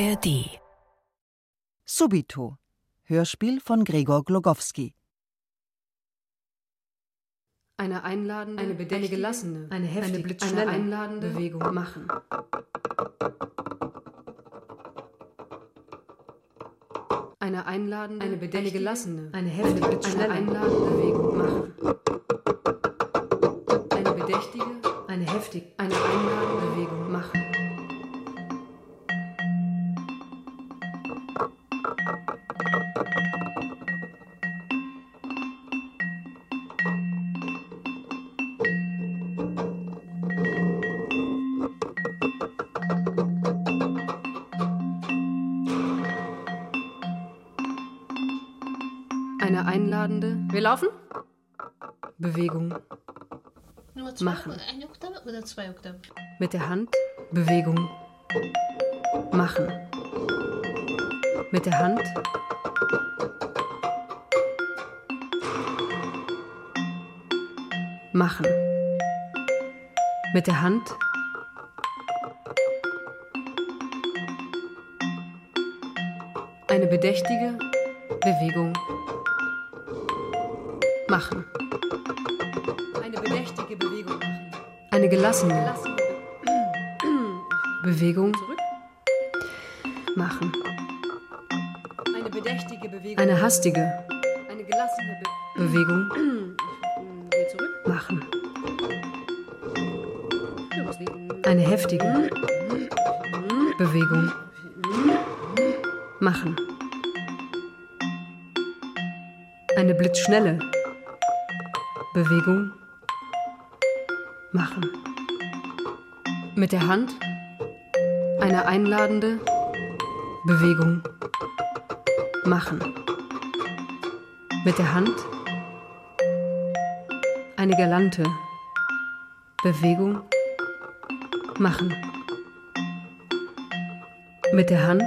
ARD Subito. Hörspiel von Gregor Glogowski. Eine einladende, eine, eine gelassene, eine heftige, eine blitzschnelle, eine einladende Bewegung machen. Eine einladende, eine, eine gelassene, eine heftige, eine, eine einladende Bewegung machen. Eine bedächtige, eine heftige, eine einladende laufen? Bewegung. Machen. Eine Oktave oder zwei Oktaven? Mit der Hand. Bewegung. Machen. Mit der Hand. Machen. Mit der Hand. Eine bedächtige Bewegung. Machen. Eine bedächtige Bewegung machen. Eine gelassene Bewegung. Machen. Eine bedächtige Bewegung. Eine hastige Eine gelassene Be Bewegung. Zurück. Machen. Eine heftige Bewegung. Machen. Eine blitzschnelle Bewegung. Machen. Mit der Hand eine einladende Bewegung. Machen. Mit der Hand eine galante Bewegung. Machen. Mit der Hand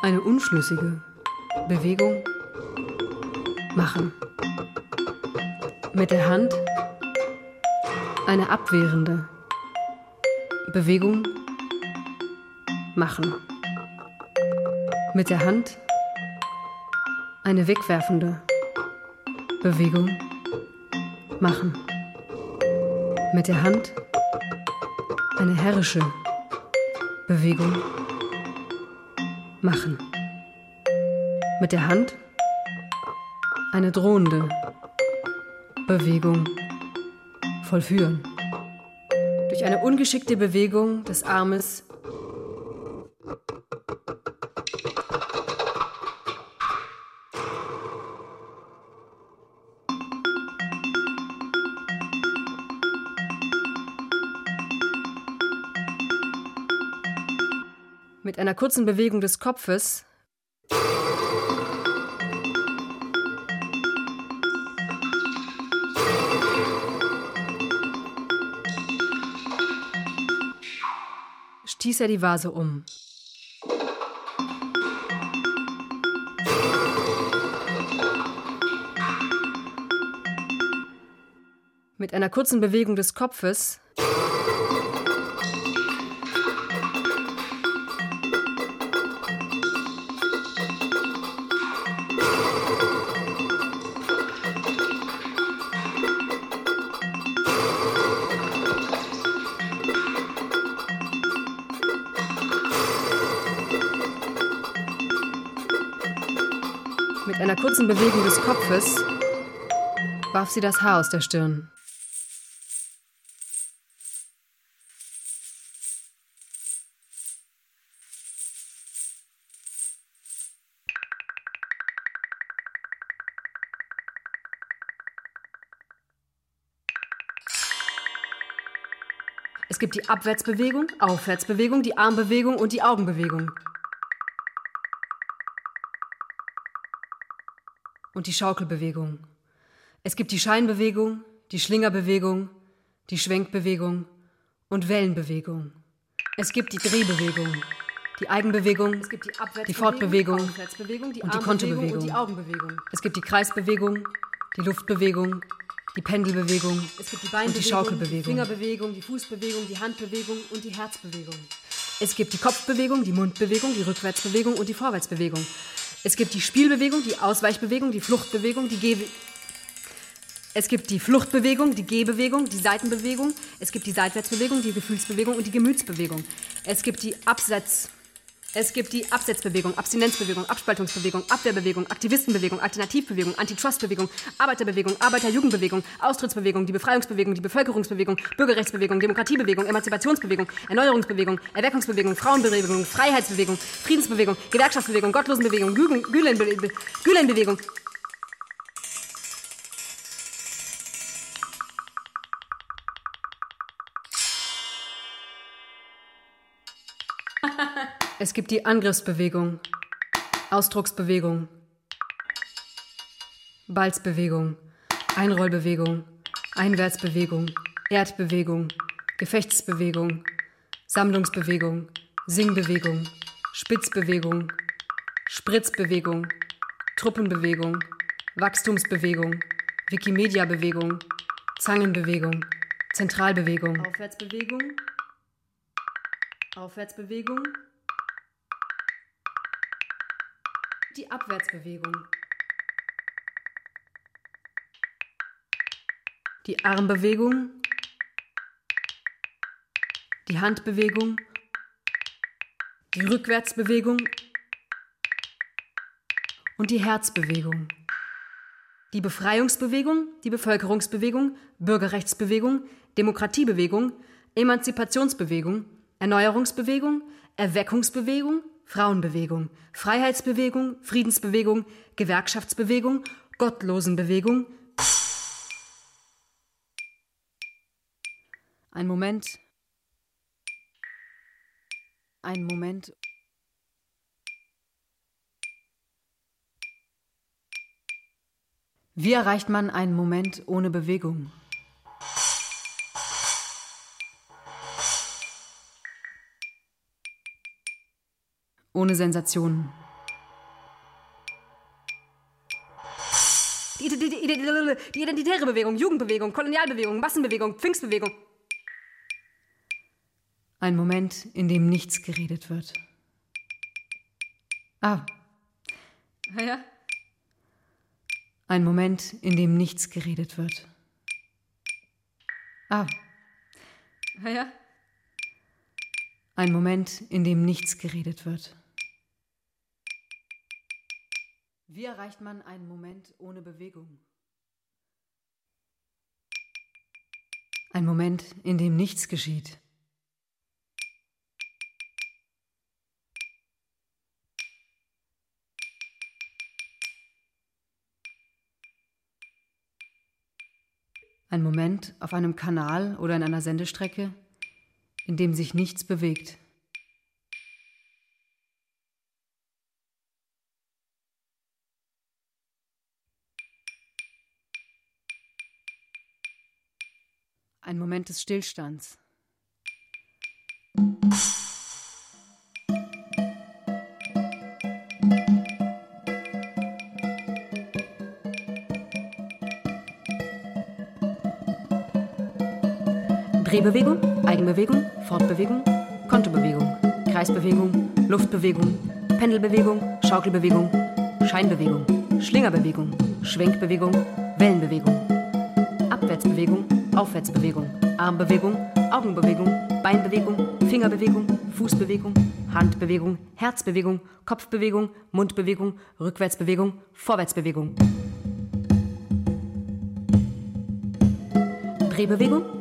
eine unschlüssige Bewegung. Machen. Mit der Hand eine abwehrende Bewegung. Machen. Mit der Hand eine wegwerfende Bewegung. Machen. Mit der Hand eine herrische Bewegung. Machen. Mit der Hand eine drohende Bewegung. Vollführen. Durch eine ungeschickte Bewegung des Armes mit einer kurzen Bewegung des Kopfes stieß er die Vase um. Mit einer kurzen Bewegung des Kopfes Mit einer kurzen Bewegung des Kopfes warf sie das Haar aus der Stirn. Es gibt die Abwärtsbewegung, Aufwärtsbewegung, die Armbewegung und die Augenbewegung. Und die Schaukelbewegung. Es gibt die Scheinbewegung, die Schlingerbewegung, die Schwenkbewegung und Wellenbewegung. Es gibt die Drehbewegung, die Eigenbewegung, es gibt die, die Fortbewegung die und die Kontobewegung. und die Augenbewegung. Es gibt die Kreisbewegung, die Luftbewegung, die Pendelbewegung Es gibt die und die Schaukelbewegung. die Fingerbewegung, die Fußbewegung, die Handbewegung und die Herzbewegung. Es gibt die Kopfbewegung, die Mundbewegung, die Rückwärtsbewegung und die Vorwärtsbewegung. Es gibt die Spielbewegung, die Ausweichbewegung, die Fluchtbewegung, die Geh es gibt die Fluchtbewegung, die Gehbewegung, die Seitenbewegung, es gibt die Seitwärtsbewegung, die Gefühlsbewegung und die Gemütsbewegung. Es gibt die Absetz es gibt die Absetzbewegung, Abstinenzbewegung, Abspaltungsbewegung, Abwehrbewegung, Aktivistenbewegung, Alternativbewegung, Antitrustbewegung, Arbeiterbewegung, Arbeiterjugendbewegung, Austrittsbewegung, die Befreiungsbewegung, die Bevölkerungsbewegung, Bürgerrechtsbewegung, Demokratiebewegung, Emanzipationsbewegung, Erneuerungsbewegung, Erweckungsbewegung, Frauenbewegung, Freiheitsbewegung, Friedensbewegung, Gewerkschaftsbewegung, Gottlosenbewegung, Gülenbewegung, Es gibt die Angriffsbewegung, Ausdrucksbewegung, Balzbewegung, Einrollbewegung, Einwärtsbewegung, Erdbewegung, Gefechtsbewegung, Sammlungsbewegung, Singbewegung, Spitzbewegung, Spritzbewegung, Truppenbewegung, Wachstumsbewegung, Wikimedia-Bewegung, Zangenbewegung, Zentralbewegung, Aufwärtsbewegung, Aufwärtsbewegung, die Abwärtsbewegung. Die Armbewegung, die Handbewegung, die Rückwärtsbewegung und die Herzbewegung. Die Befreiungsbewegung, die Bevölkerungsbewegung, Bürgerrechtsbewegung, Demokratiebewegung, Emanzipationsbewegung, Erneuerungsbewegung, Erweckungsbewegung, Frauenbewegung, Freiheitsbewegung, Friedensbewegung, Gewerkschaftsbewegung, Gottlosenbewegung. Ein Moment. Ein Moment. Wie erreicht man einen Moment ohne Bewegung? Ohne Sensationen. Die, die, die, die, identitäre Bewegung, Jugendbewegung, Kolonialbewegung, Massenbewegung, Pfingstbewegung. Ein Moment, in dem nichts geredet wird. Ah. Ja. Ein Moment, in dem nichts geredet wird. Ah. Ja. Ein Moment, in dem nichts geredet wird. Wie erreicht man einen Moment ohne Bewegung? Ein Moment, in dem nichts geschieht. Ein Moment auf einem Kanal oder in einer Sendestrecke, in dem sich nichts bewegt. Moment des Stillstands. Drehbewegung, Eigenbewegung, Fortbewegung, Kontobewegung, Kreisbewegung, Luftbewegung, Pendelbewegung, Schaukelbewegung, Scheinbewegung, Schlingerbewegung, Schwenkbewegung, Wellenbewegung, Abwärtsbewegung, Aufwärtsbewegung, Armbewegung, Augenbewegung, Beinbewegung, Fingerbewegung, Fußbewegung, Handbewegung, Herzbewegung, Kopfbewegung, Mundbewegung, Rückwärtsbewegung, Vorwärtsbewegung. Drehbewegung,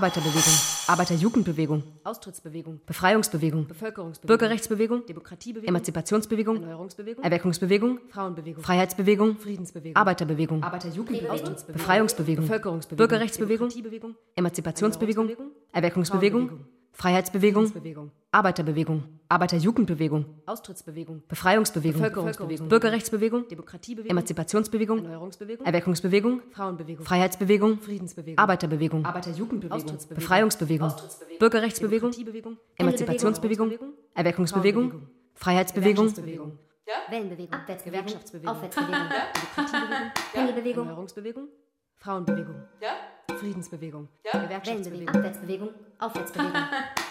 Arbeiterbewegung, Arbeiterjugendbewegung, Austrittsbewegung, Befreiungsbewegung, Bevölkerungsbewegung, Bürgerrechtsbewegung, Demokratiebewegung, Emanzipationsbewegung, Erneuerungsbewegung, Erweckungsbewegung, Frauenbewegung, Freiheitsbewegung, Friedensbewegung, Arbeiterbewegung, Arbeiterjugendbewegung, Befreiungsbewegung, Bevölkerungsbewegung, Bürgerrechtsbewegung, Emanzipationsbewegung, Erweckungsbewegung, Freiheitsbewegung, Bewegung. Arbeiterbewegung, Arbeiterjugendbewegung, Austrittsbewegung. Befreiungsbewegung, Bevölkerungsbewegung. Bürgerrechtsbewegung, Demokratiebewegung. Emanzipationsbewegung, Erneuerungsbewegung. Erweckungsbewegung, Frauenbewegung. Freiheitsbewegung, Friedensbewegung. Arbeiterbewegung, Arbeiterjugendbewegung. Austrittsbewegung, Befreiungsbewegung, Austrittsbewegung. Bürgerrechtsbewegung, Demokratiebewegung. Emanzipationsbewegung. Erweckungsbewegung, Frauenbewegung. Freiheitsbewegung. Wellenbewegung, Abwärtsbewegung, Gewerkschaftsbewegung. Aufwärtsbewegung, Demokratiebewegung, Pendelbewegung, Erneuerungsbewegung. Frauenbewegung. Ja? Friedensbewegung. Wellenbewegung, Gewerkschaftsbewegung. Abwärtsbewegung, Aufwärtsbewegung.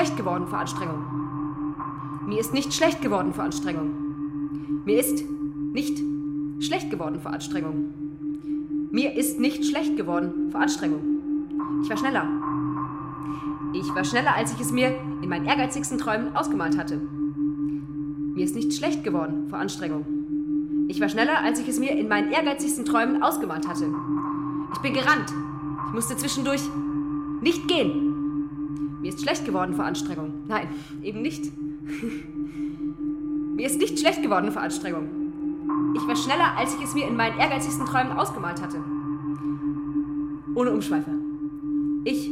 schlecht geworden vor Anstrengung. Mir ist nicht schlecht geworden vor Anstrengung. Mir ist nicht schlecht geworden vor Anstrengung. Mir ist nicht schlecht geworden vor Anstrengung. Ich war schneller. Ich war schneller, als ich es mir in meinen ehrgeizigsten Träumen ausgemalt hatte. Mir ist nicht schlecht geworden vor Anstrengung. Ich war schneller, als ich es mir in meinen ehrgeizigsten Träumen ausgemalt hatte. Ich bin gerannt. Ich musste zwischendurch nicht gehen. Mir ist schlecht geworden vor Anstrengung. Nein, eben nicht. mir ist nicht schlecht geworden vor Anstrengung. Ich war schneller, als ich es mir in meinen ehrgeizigsten Träumen ausgemalt hatte. Ohne Umschweife. Ich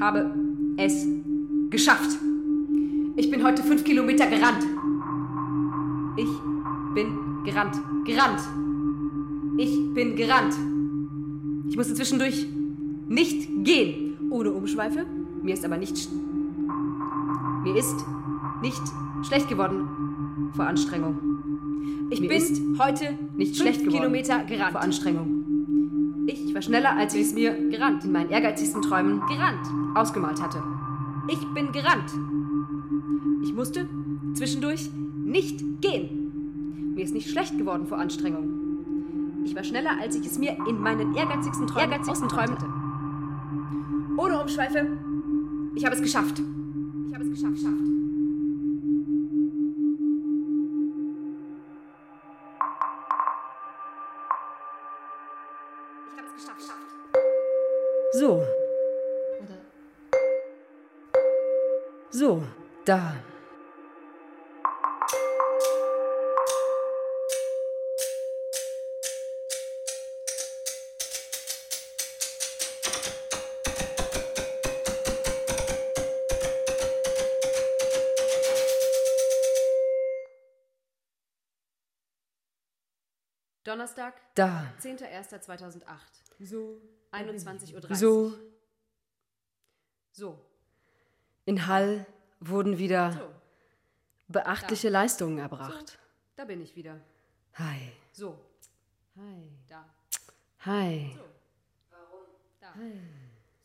habe es geschafft. Ich bin heute fünf Kilometer gerannt. Ich bin gerannt. Gerannt. Ich bin gerannt. Ich musste zwischendurch nicht gehen. Ohne Umschweife. Mir ist aber nicht. Mir ist nicht schlecht geworden vor Anstrengung. Ich bin heute nicht schlecht geworden Kilometer gerannt vor Anstrengung. Ich war schneller, als ich es mir gerannt in meinen ehrgeizigsten Träumen gerannt ausgemalt hatte. Ich bin gerannt. Ich musste zwischendurch nicht gehen. Mir ist nicht schlecht geworden vor Anstrengung. Ich war schneller, als ich es mir in meinen ehrgeizigsten Träumen, ehrgeizigsten Träumen hatte. Ohne Umschweife. Ich habe es geschafft. Ich habe es geschafft. geschafft. Ich habe es geschafft. geschafft. So, Oder so, da. Da. 10.01.2008. So. 21.30 Uhr. So. So. In Hall wurden wieder So. beachtliche Leistungen erbracht. Da bin ich wieder. Hi. So. Hi. Da. Hi. So. Warum? Da.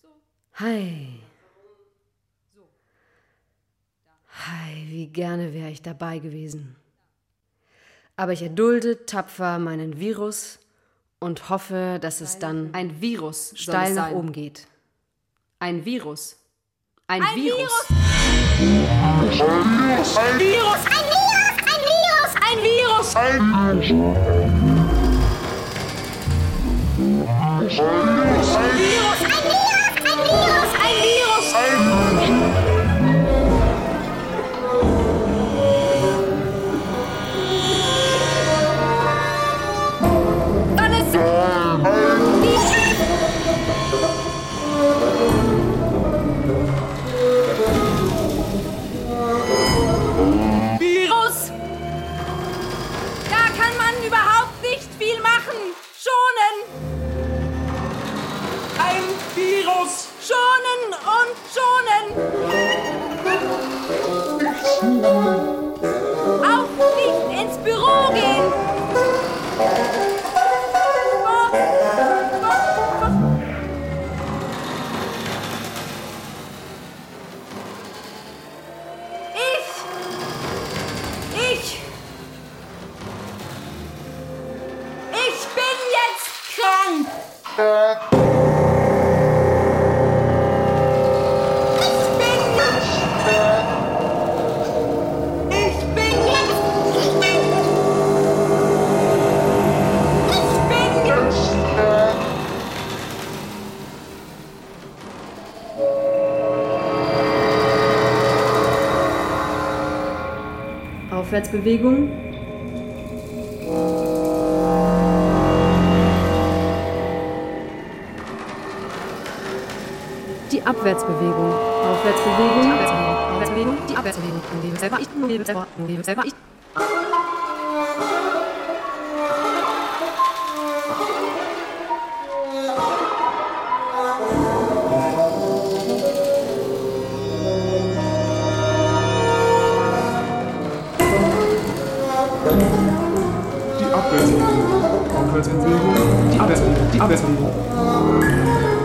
So. Hi. So. Hi, wie gerne wäre ich dabei gewesen. Aber ich erdulde tapfer meinen Virus und hoffe, dass es dann Ein Virus steil nach oben geht. Ein Virus. Ein, Virus. Aufwärtsbewegung. Die Abwärtsbewegung. Aufwärtsbewegung. Aufwärtsbewegung. Die Abwärtsbewegung. Ich lebe selber. Ich lebe selber. Ich Abwärtsbewegung, Aufwärtsbewegung, die Abwärtsbewegung, die Abwärtsbewegung.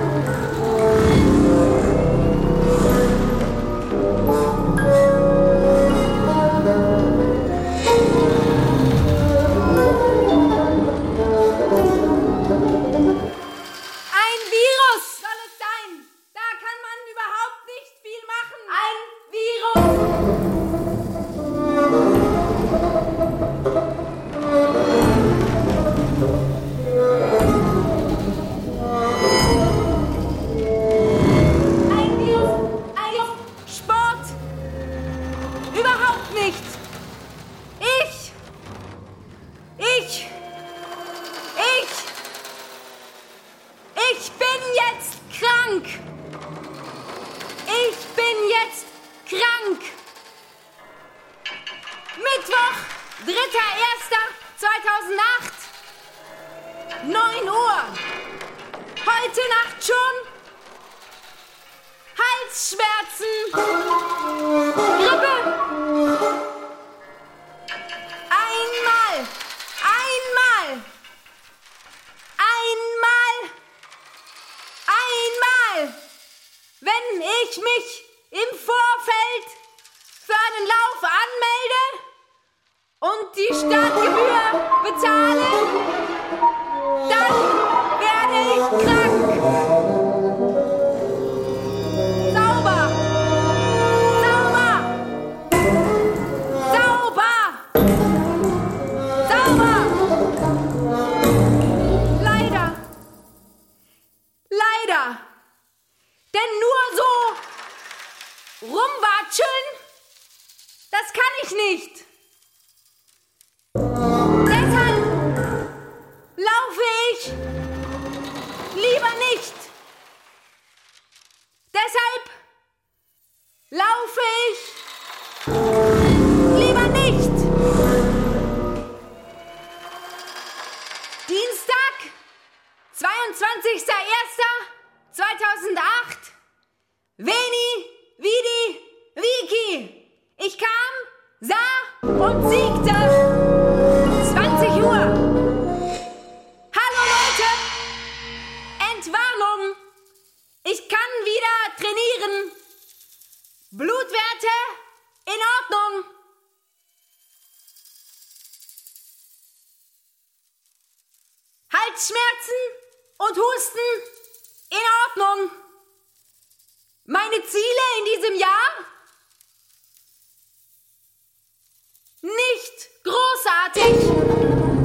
ich mich im Vorfeld für einen Lauf anmelde und die Startgebühr bezahle, dann nicht. Ich kann wieder trainieren. Blutwerte in Ordnung. Halsschmerzen und Husten in Ordnung. Meine Ziele in diesem Jahr? Nicht großartig.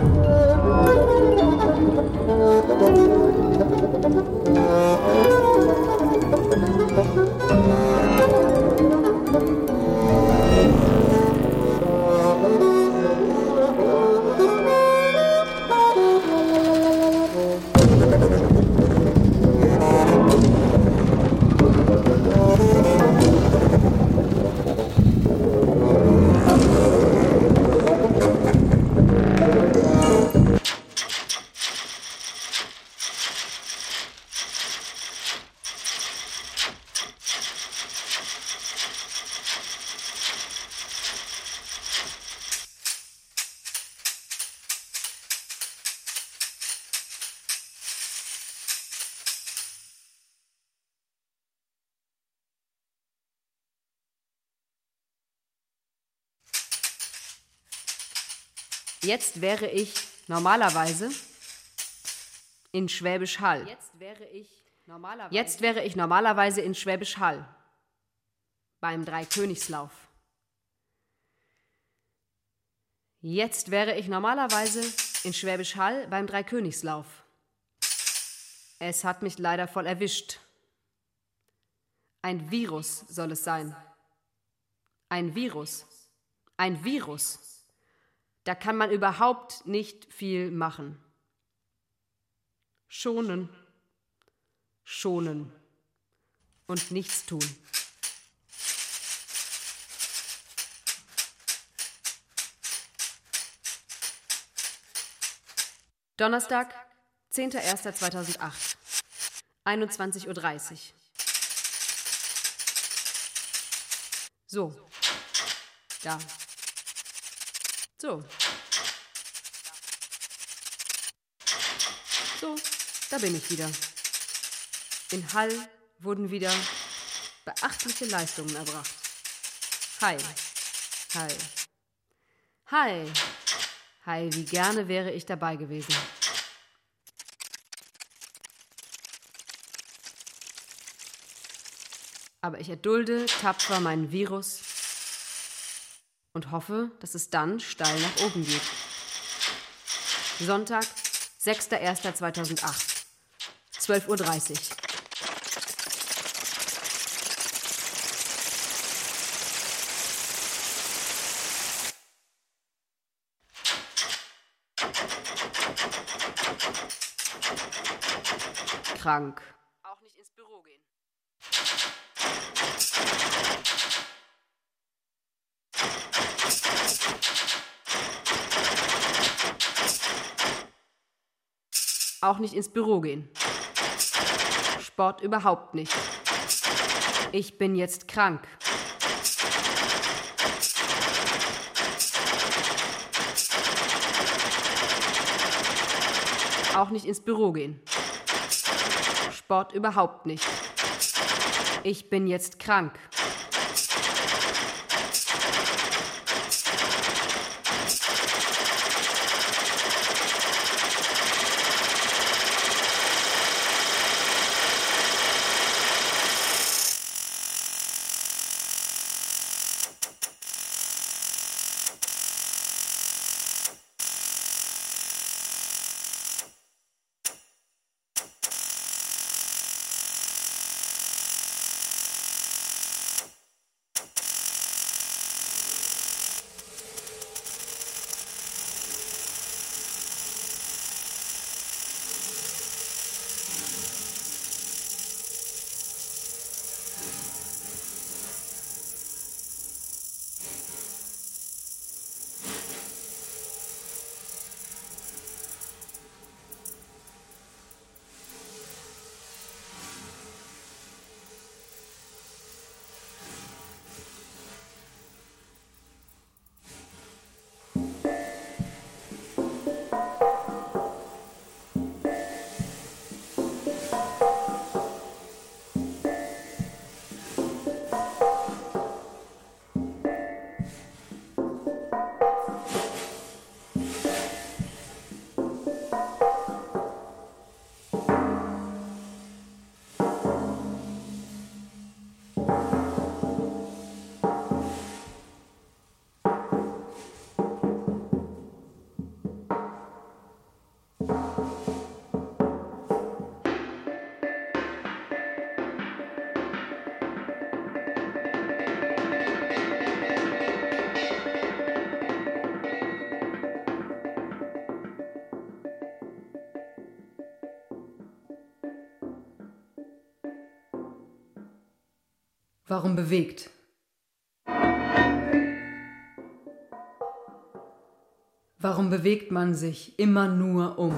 Jetzt wäre ich normalerweise in Schwäbisch Hall. Jetzt wäre ich normalerweise, Jetzt wäre ich normalerweise in Schwäbisch Hall. Beim Dreikönigslauf. Jetzt wäre ich normalerweise in Schwäbisch Hall beim Dreikönigslauf. Es hat mich leider voll erwischt. Ein Virus soll es sein. Ein Virus. Ein Virus. Da kann man überhaupt nicht viel machen. Schonen. Schonen. Und nichts tun. Donnerstag, 10.01.2008, 21.30 Uhr. So. Da. So. So, da bin ich wieder. In Hall wurden wieder beachtliche Leistungen erbracht. Hi. Hi. Hi. Hi, wie gerne wäre ich dabei gewesen. Aber ich erdulde tapfer meinen Virus und hoffe, dass es dann steil nach oben geht. Sonntag, 6.01.2008, 12.30 Uhr. Krank. Auch nicht ins Büro gehen. Auch nicht ins Büro gehen. Sport überhaupt nicht. Ich bin jetzt krank. Auch nicht ins Büro gehen. Sport überhaupt nicht. Ich bin jetzt krank. Warum bewegt? Warum bewegt man sich immer nur um?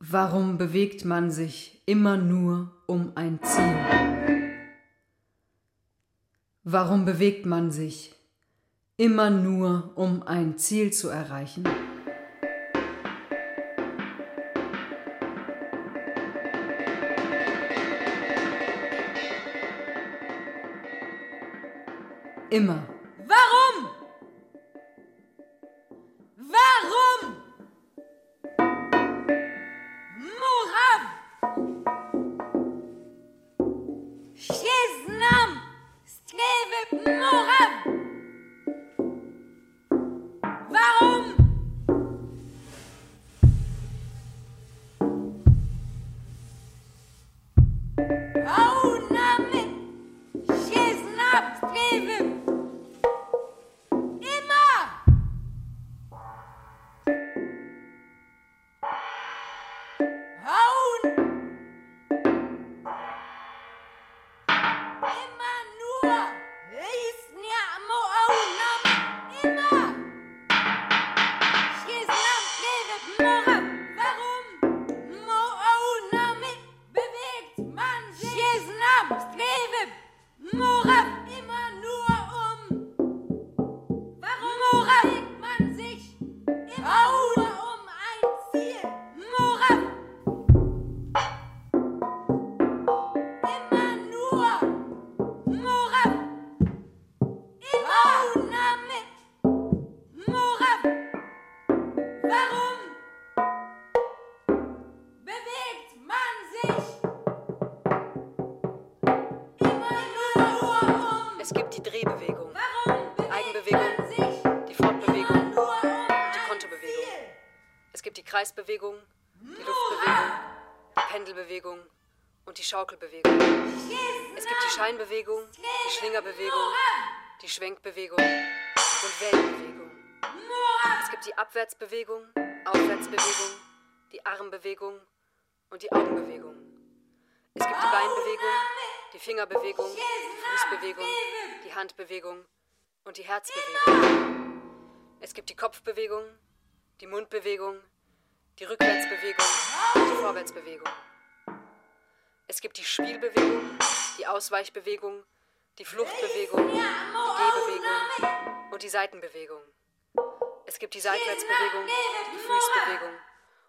Warum bewegt man sich immer nur um ein Ziel? Warum bewegt man sich immer nur um ein Ziel zu erreichen? Immer. Kreisbewegung, die Luftbewegung, die Pendelbewegung und die Schaukelbewegung. Es gibt die Scheinbewegung, die Schlingerbewegung, die Schwenkbewegung und Wellenbewegung. Es gibt die Abwärtsbewegung, Aufwärtsbewegung, die Armbewegung und die Augenbewegung. Es gibt die Beinbewegung, die Fingerbewegung, die Fußbewegung, die Handbewegung und die Herzbewegung. Es gibt die Kopfbewegung, die Mundbewegung, die Rückwärtsbewegung und die Vorwärtsbewegung. Es gibt die Spielbewegung, die Ausweichbewegung, die Fluchtbewegung, die Gehbewegung und die Seitenbewegung. Es gibt die Seitwärtsbewegung, die Fußbewegung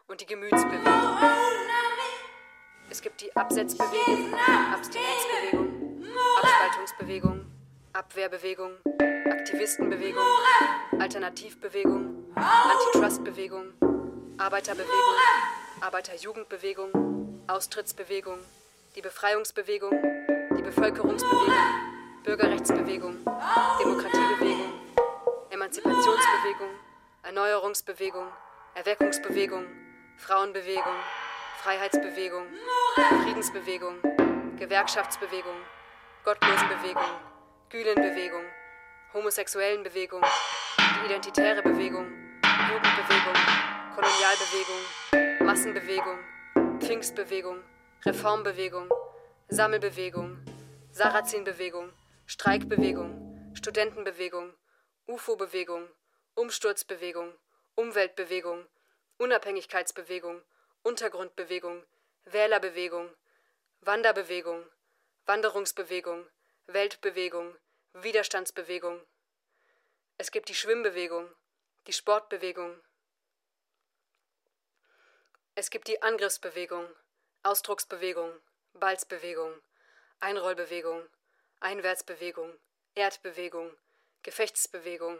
und die Gemütsbewegung. Es gibt die Absetzbewegung, Abstinenzbewegung, Abspaltungsbewegung, Abwehrbewegung, Aktivistenbewegung, Alternativbewegung, Antitrustbewegung, Arbeiterbewegung, Arbeiterjugendbewegung, Austrittsbewegung, die Befreiungsbewegung, die Bevölkerungsbewegung, Bürgerrechtsbewegung, Demokratiebewegung, Emanzipationsbewegung, Erneuerungsbewegung, Erweckungsbewegung, Frauenbewegung, Freiheitsbewegung, Friedensbewegung, Gewerkschaftsbewegung, Gottlosenbewegung, Gülenbewegung, Homosexuellenbewegung, die Identitäre Bewegung, Jugendbewegung, Kolonialbewegung, Massenbewegung, Pfingstbewegung, Reformbewegung, Sammelbewegung, Sarazenbewegung, Streikbewegung, Studentenbewegung, UFO-Bewegung, Umsturzbewegung, Umweltbewegung, Unabhängigkeitsbewegung, Untergrundbewegung, Wählerbewegung, Wanderbewegung, Wanderungsbewegung, Weltbewegung, Widerstandsbewegung. Es gibt die Schwimmbewegung, die Sportbewegung. Es gibt die Angriffsbewegung, Ausdrucksbewegung, Balzbewegung, Einrollbewegung, Einwärtsbewegung, Erdbewegung, Gefechtsbewegung,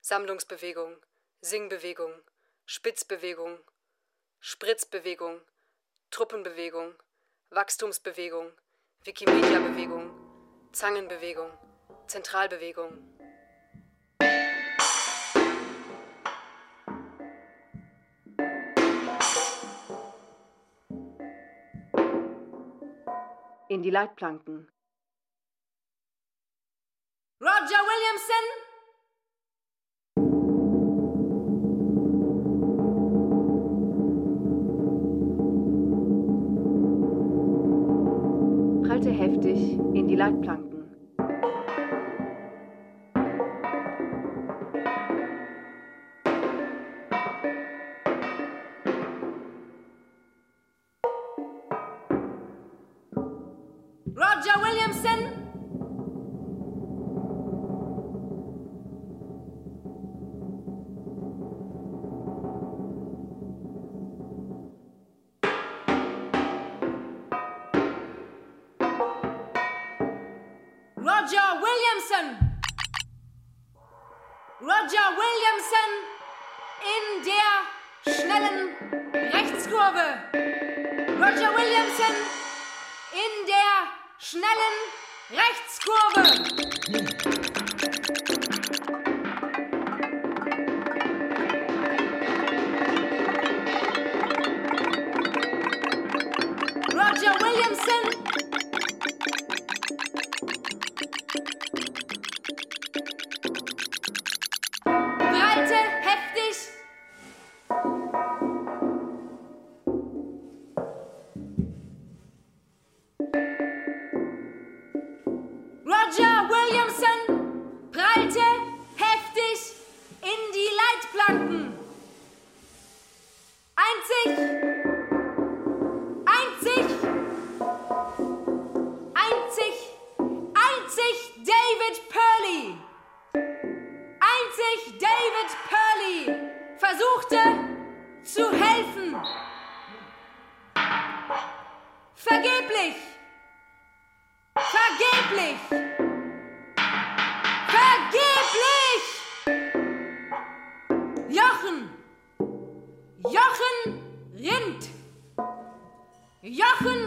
Sammlungsbewegung, Singbewegung, Spitzbewegung, Spritzbewegung, Truppenbewegung, Wachstumsbewegung, Wikimedia-Bewegung, Zangenbewegung, Zentralbewegung. In die Leitplanken. Roger Williamson. Prallte heftig in die Leitplanken. Rechtskurve. Roger Williamson in der schnellen Rechtskurve. Jochen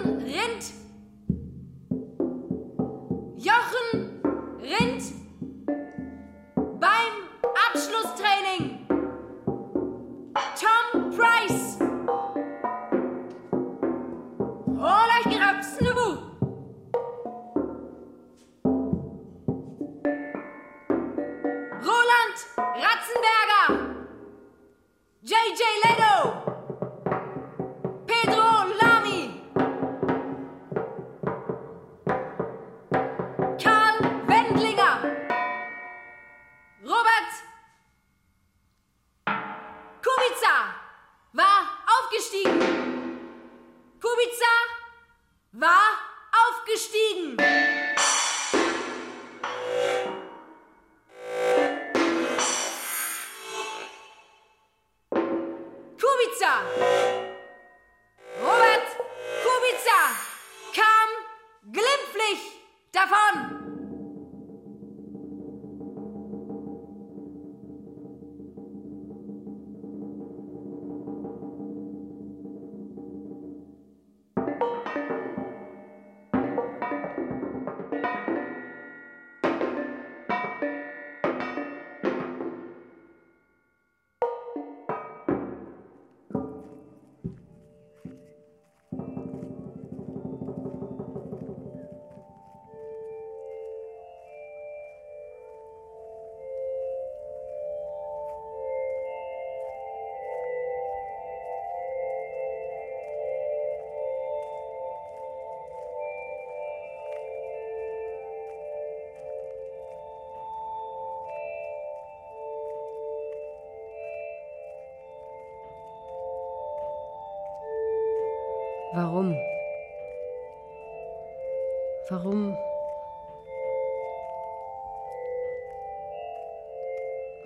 Warum?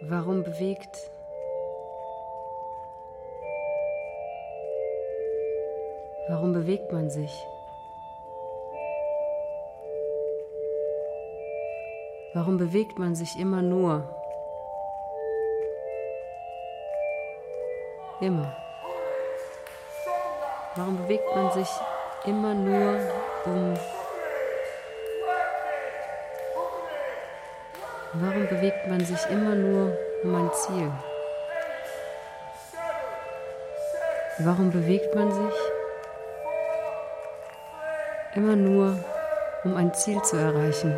Warum bewegt? Warum bewegt man sich? Warum bewegt man sich immer nur? Immer. Warum bewegt man sich immer nur um. Warum bewegt man sich immer nur um ein Ziel? Warum bewegt man sich immer nur, um ein Ziel zu erreichen?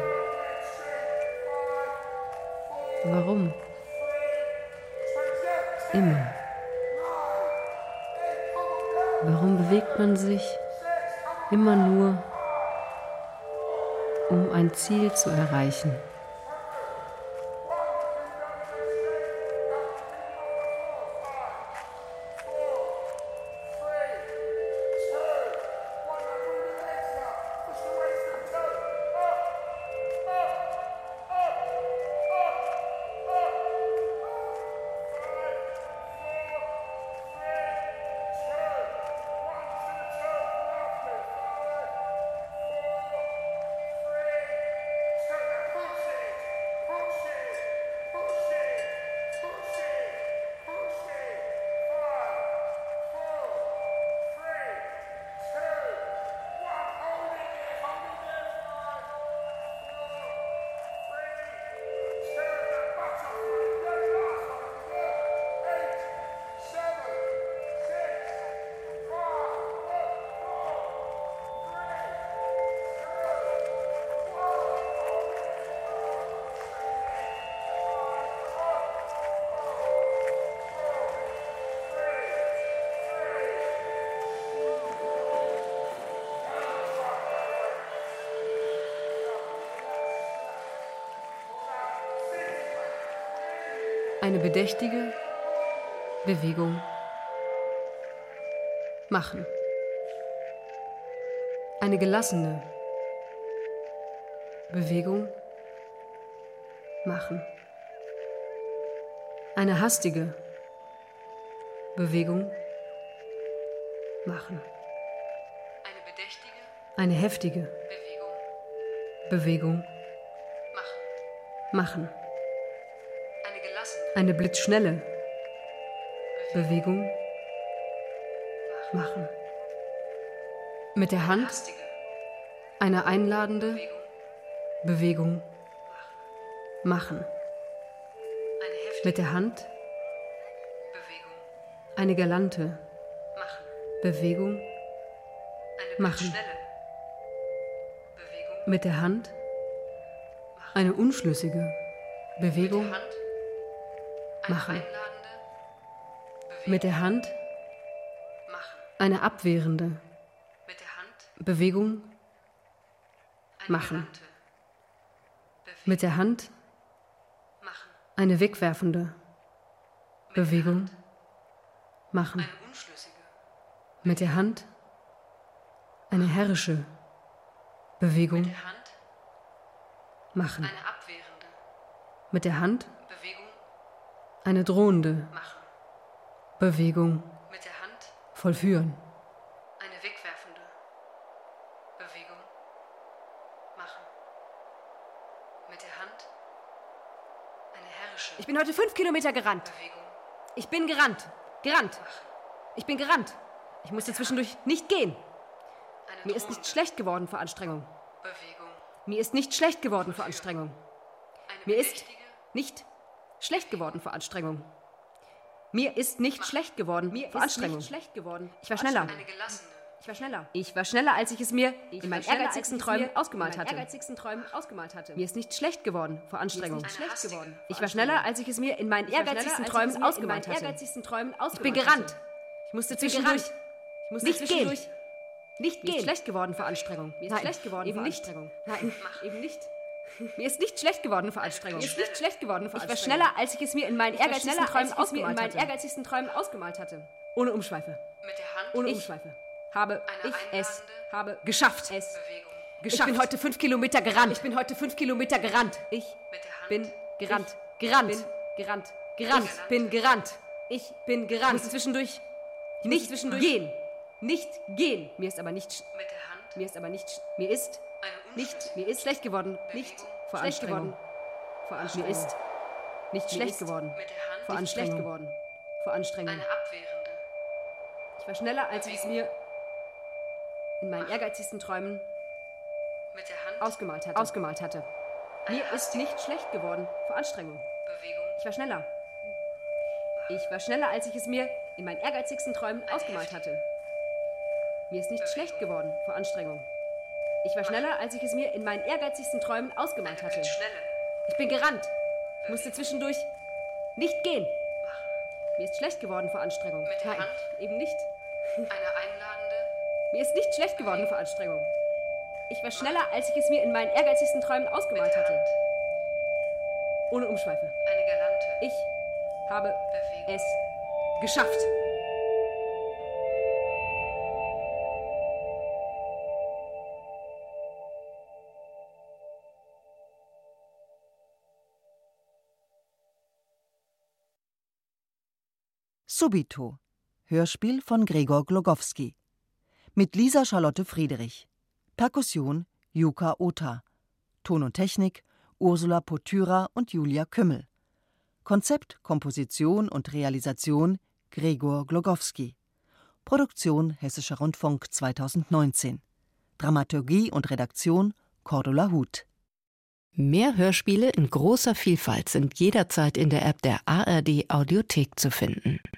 Warum? Immer. Warum bewegt man sich immer nur, um ein Ziel zu erreichen? Eine bedächtige Bewegung machen. Eine gelassene Bewegung machen. Eine hastige Bewegung machen. Eine bedächtige Eine heftige Bewegung Bewegung machen. machen. Eine blitzschnelle Bewegung machen. Mit der Hand eine einladende Bewegung. Machen. Mit der Hand eine galante machen. Bewegung Machen. mit der Hand eine unschlüssige Bewegung Hand. Machen. mit der Hand? Eine abwehrende. Mit der Hand? Bewegung? Machen. mit der Hand? Eine wegwerfende. Bewegung? Machen. Mit der Hand? Eine herrische. Bewegung? Machen. Mit der Hand eine drohende machen. Bewegung Mit der Hand vollführen eine wegwerfende Bewegung machen. Mit der Hand eine herrische Ich bin heute fünf Kilometer gerannt. Bewegung Ich bin gerannt. Gerannt. Ich bin gerannt. Ich musste zwischendurch nicht gehen. Eine Mir ist nicht schlecht geworden vor Anstrengung. Bewegung. Mir ist nicht schlecht geworden vor Anstrengung. Eine Mir ist nicht schlecht geworden vor Anstrengung. Mir ist nicht schlecht geworden vor Anstrengung. schlecht geworden. Ich war schneller. Ich war schneller. Ich war schneller, als ich es mir in meinen ehrgeizigsten ich es Träumen mir ausgemalt in meinen hatte. ehrgeizigsten Träumen ausgemalt hatte. Mir ist nicht schlecht geworden vor Anstrengung. nicht schlecht geworden. Ich war schneller, als ich es mir in meinen ehrgeizigsten Träumen mir ausgemalt hatte. Ich bin gerannt. Ich musste zwischendurch. Ich musste Nicht zwischendurch gehen. nicht Mir gehen. schlecht geworden vor Anstrengung. Mir ist Nein, schlecht geworden eben vor nicht. Anstrengung. Nein, Eben nicht. Mir ist nicht schlecht geworden vor Anstrengung. Mir ist nicht schlecht geworden vor Ich war Anstrengung. schneller, als ich es mir in meinen Ich war ehrgeizigsten schneller, Träumen als ich es mir in ausgemalt meinen hatte. ehrgeizigsten Träumen ausgemalt hatte. Ohne Umschweife. mit der Hand Ohne Ich Umschweife. Habe ich es Habe geschafft. es Bewegung. Ich bin heute fünf Kilometer gerannt. Ich bin heute fünf Kilometer gerannt. Ich Mit der Hand bin gerannt. Gerannt. bin gerannt. gerannt. Ich Bin gerannt. Ich Bin muss gerannt. zwischendurch Nicht zwischendurch gehen. nicht gehen. Mir ist aber nicht. mit der Hand Mir ist aber nicht mir ist nicht mir ist schlecht geworden. Nicht vor schlecht Anstrengung. geworden. Vor Mir ist nicht Mir schlecht ist geworden. mit der Hand Vor nicht schlecht Anstrengung. geworden. Vor Anstrengung. eine abwehrende Ich war schneller, als ich es mir in meinen ehrgeizigsten Träumen mit der Hand ausgemalt hatte. Ausgemalt hatte. Mir ist nicht schlecht geworden vor Anstrengung. Bewegung Ich war schneller. Ich war schneller, als ich es mir in meinen ehrgeizigsten Träumen ausgemalt hatte. Mir ist nicht schlecht geworden vor Anstrengung. Ich war schneller, als ich es mir in meinen ehrgeizigsten Träumen ausgemalt hatte. Ich bin gerannt. Ich musste zwischendurch nicht gehen. Mir ist schlecht geworden vor Anstrengung. Mit der Nein, Hand? eben nicht. eine einladende Mir ist nicht schlecht geworden vor Anstrengung. Ich war schneller, als ich es mir in meinen ehrgeizigsten Träumen ausgemalt hatte. Hand Ohne Umschweife. eine galante Ich habe Bewegung es geschafft. Subito. Hörspiel von Gregor Glogowski. Mit Lisa Charlotte Friedrich. Perkussion Yuka Ota. Ton und Technik Ursula Potyra und Julia Kümmel. Konzept, Komposition und Realisation Gregor Glogowski. Produktion Hessischer Rundfunk 2019. Dramaturgie und Redaktion Cordula Huth. Mehr Hörspiele in großer Vielfalt sind jederzeit in der App der ARD Audiothek zu finden.